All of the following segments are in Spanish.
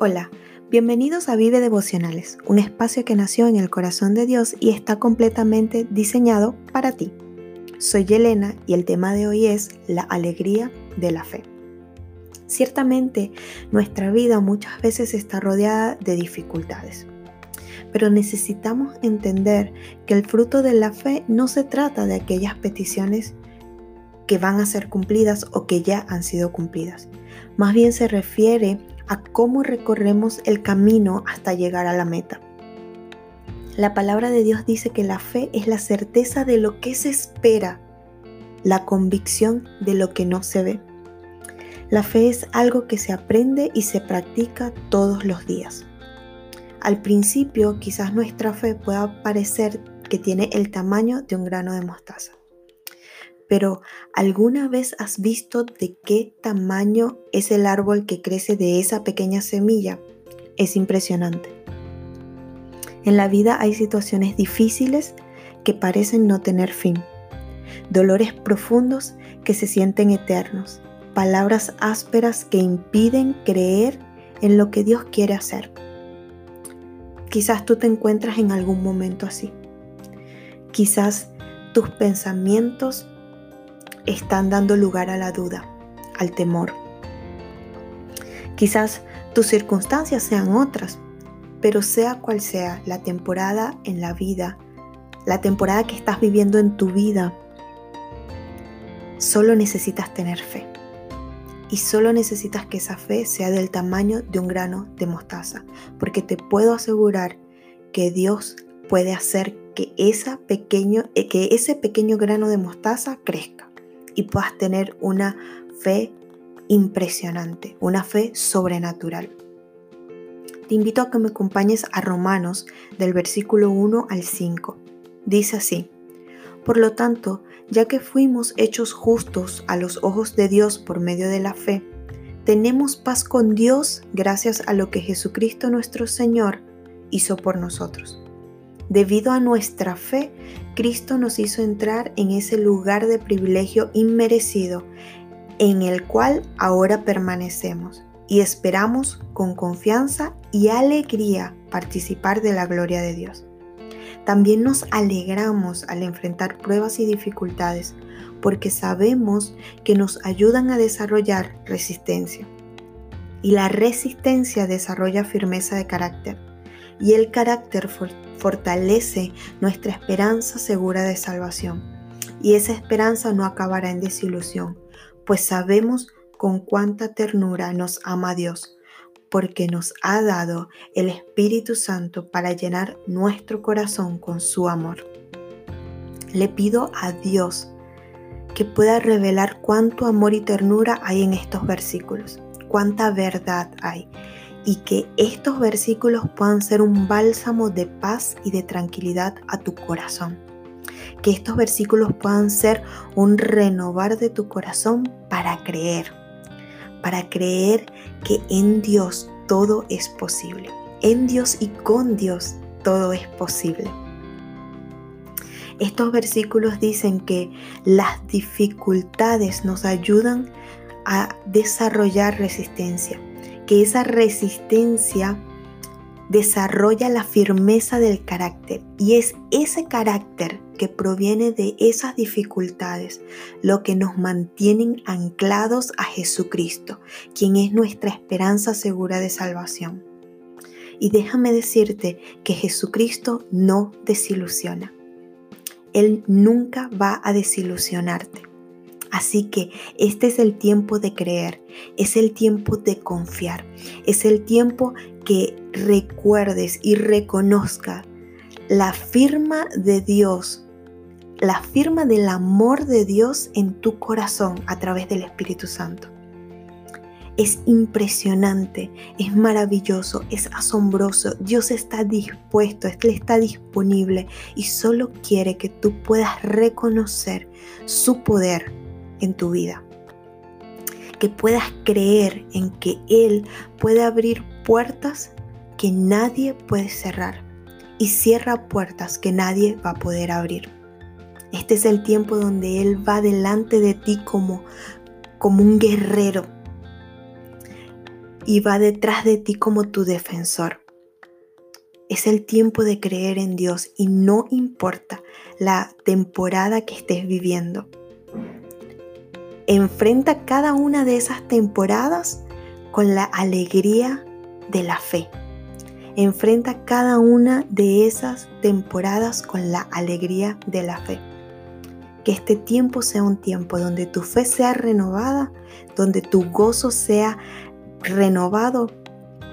Hola, bienvenidos a Vive Devocionales, un espacio que nació en el corazón de Dios y está completamente diseñado para ti. Soy Yelena y el tema de hoy es la alegría de la fe. Ciertamente, nuestra vida muchas veces está rodeada de dificultades, pero necesitamos entender que el fruto de la fe no se trata de aquellas peticiones que van a ser cumplidas o que ya han sido cumplidas. Más bien se refiere a cómo recorremos el camino hasta llegar a la meta. La palabra de Dios dice que la fe es la certeza de lo que se espera, la convicción de lo que no se ve. La fe es algo que se aprende y se practica todos los días. Al principio quizás nuestra fe pueda parecer que tiene el tamaño de un grano de mostaza. Pero ¿alguna vez has visto de qué tamaño es el árbol que crece de esa pequeña semilla? Es impresionante. En la vida hay situaciones difíciles que parecen no tener fin, dolores profundos que se sienten eternos, palabras ásperas que impiden creer en lo que Dios quiere hacer. Quizás tú te encuentras en algún momento así. Quizás tus pensamientos están dando lugar a la duda, al temor. Quizás tus circunstancias sean otras, pero sea cual sea la temporada en la vida, la temporada que estás viviendo en tu vida, solo necesitas tener fe. Y solo necesitas que esa fe sea del tamaño de un grano de mostaza, porque te puedo asegurar que Dios puede hacer que, pequeño, eh, que ese pequeño grano de mostaza crezca y puedas tener una fe impresionante, una fe sobrenatural. Te invito a que me acompañes a Romanos del versículo 1 al 5. Dice así, por lo tanto, ya que fuimos hechos justos a los ojos de Dios por medio de la fe, tenemos paz con Dios gracias a lo que Jesucristo nuestro Señor hizo por nosotros. Debido a nuestra fe, Cristo nos hizo entrar en ese lugar de privilegio inmerecido en el cual ahora permanecemos y esperamos con confianza y alegría participar de la gloria de Dios. También nos alegramos al enfrentar pruebas y dificultades porque sabemos que nos ayudan a desarrollar resistencia. Y la resistencia desarrolla firmeza de carácter y el carácter fortalece nuestra esperanza segura de salvación. Y esa esperanza no acabará en desilusión, pues sabemos con cuánta ternura nos ama Dios, porque nos ha dado el Espíritu Santo para llenar nuestro corazón con su amor. Le pido a Dios que pueda revelar cuánto amor y ternura hay en estos versículos, cuánta verdad hay y que estos versículos puedan ser un bálsamo de paz y de tranquilidad a tu corazón. Que estos versículos puedan ser un renovar de tu corazón para creer, para creer que en Dios todo es posible. En Dios y con Dios todo es posible. Estos versículos dicen que las dificultades nos ayudan a desarrollar resistencia, que esa resistencia desarrolla la firmeza del carácter y es ese carácter que proviene de esas dificultades lo que nos mantienen anclados a Jesucristo, quien es nuestra esperanza segura de salvación. Y déjame decirte que Jesucristo no desilusiona. Él nunca va a desilusionarte. Así que este es el tiempo de creer, es el tiempo de confiar, es el tiempo que recuerdes y reconozca la firma de Dios, la firma del amor de Dios en tu corazón a través del Espíritu Santo. Es impresionante, es maravilloso, es asombroso. Dios está dispuesto, Él está disponible y solo quiere que tú puedas reconocer su poder en tu vida. Que puedas creer en que Él puede abrir puertas que nadie puede cerrar y cierra puertas que nadie va a poder abrir. Este es el tiempo donde Él va delante de ti como, como un guerrero. y va detrás de ti como tu defensor. Es el tiempo de creer en Dios y no importa la temporada que estés viviendo. Enfrenta cada una de esas temporadas con la alegría de la fe. Enfrenta cada una de esas temporadas con la alegría de la fe. Que este tiempo sea un tiempo donde tu fe sea renovada, donde tu gozo sea renovado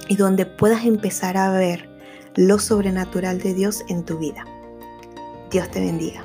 y donde puedas empezar a ver lo sobrenatural de Dios en tu vida. Dios te bendiga.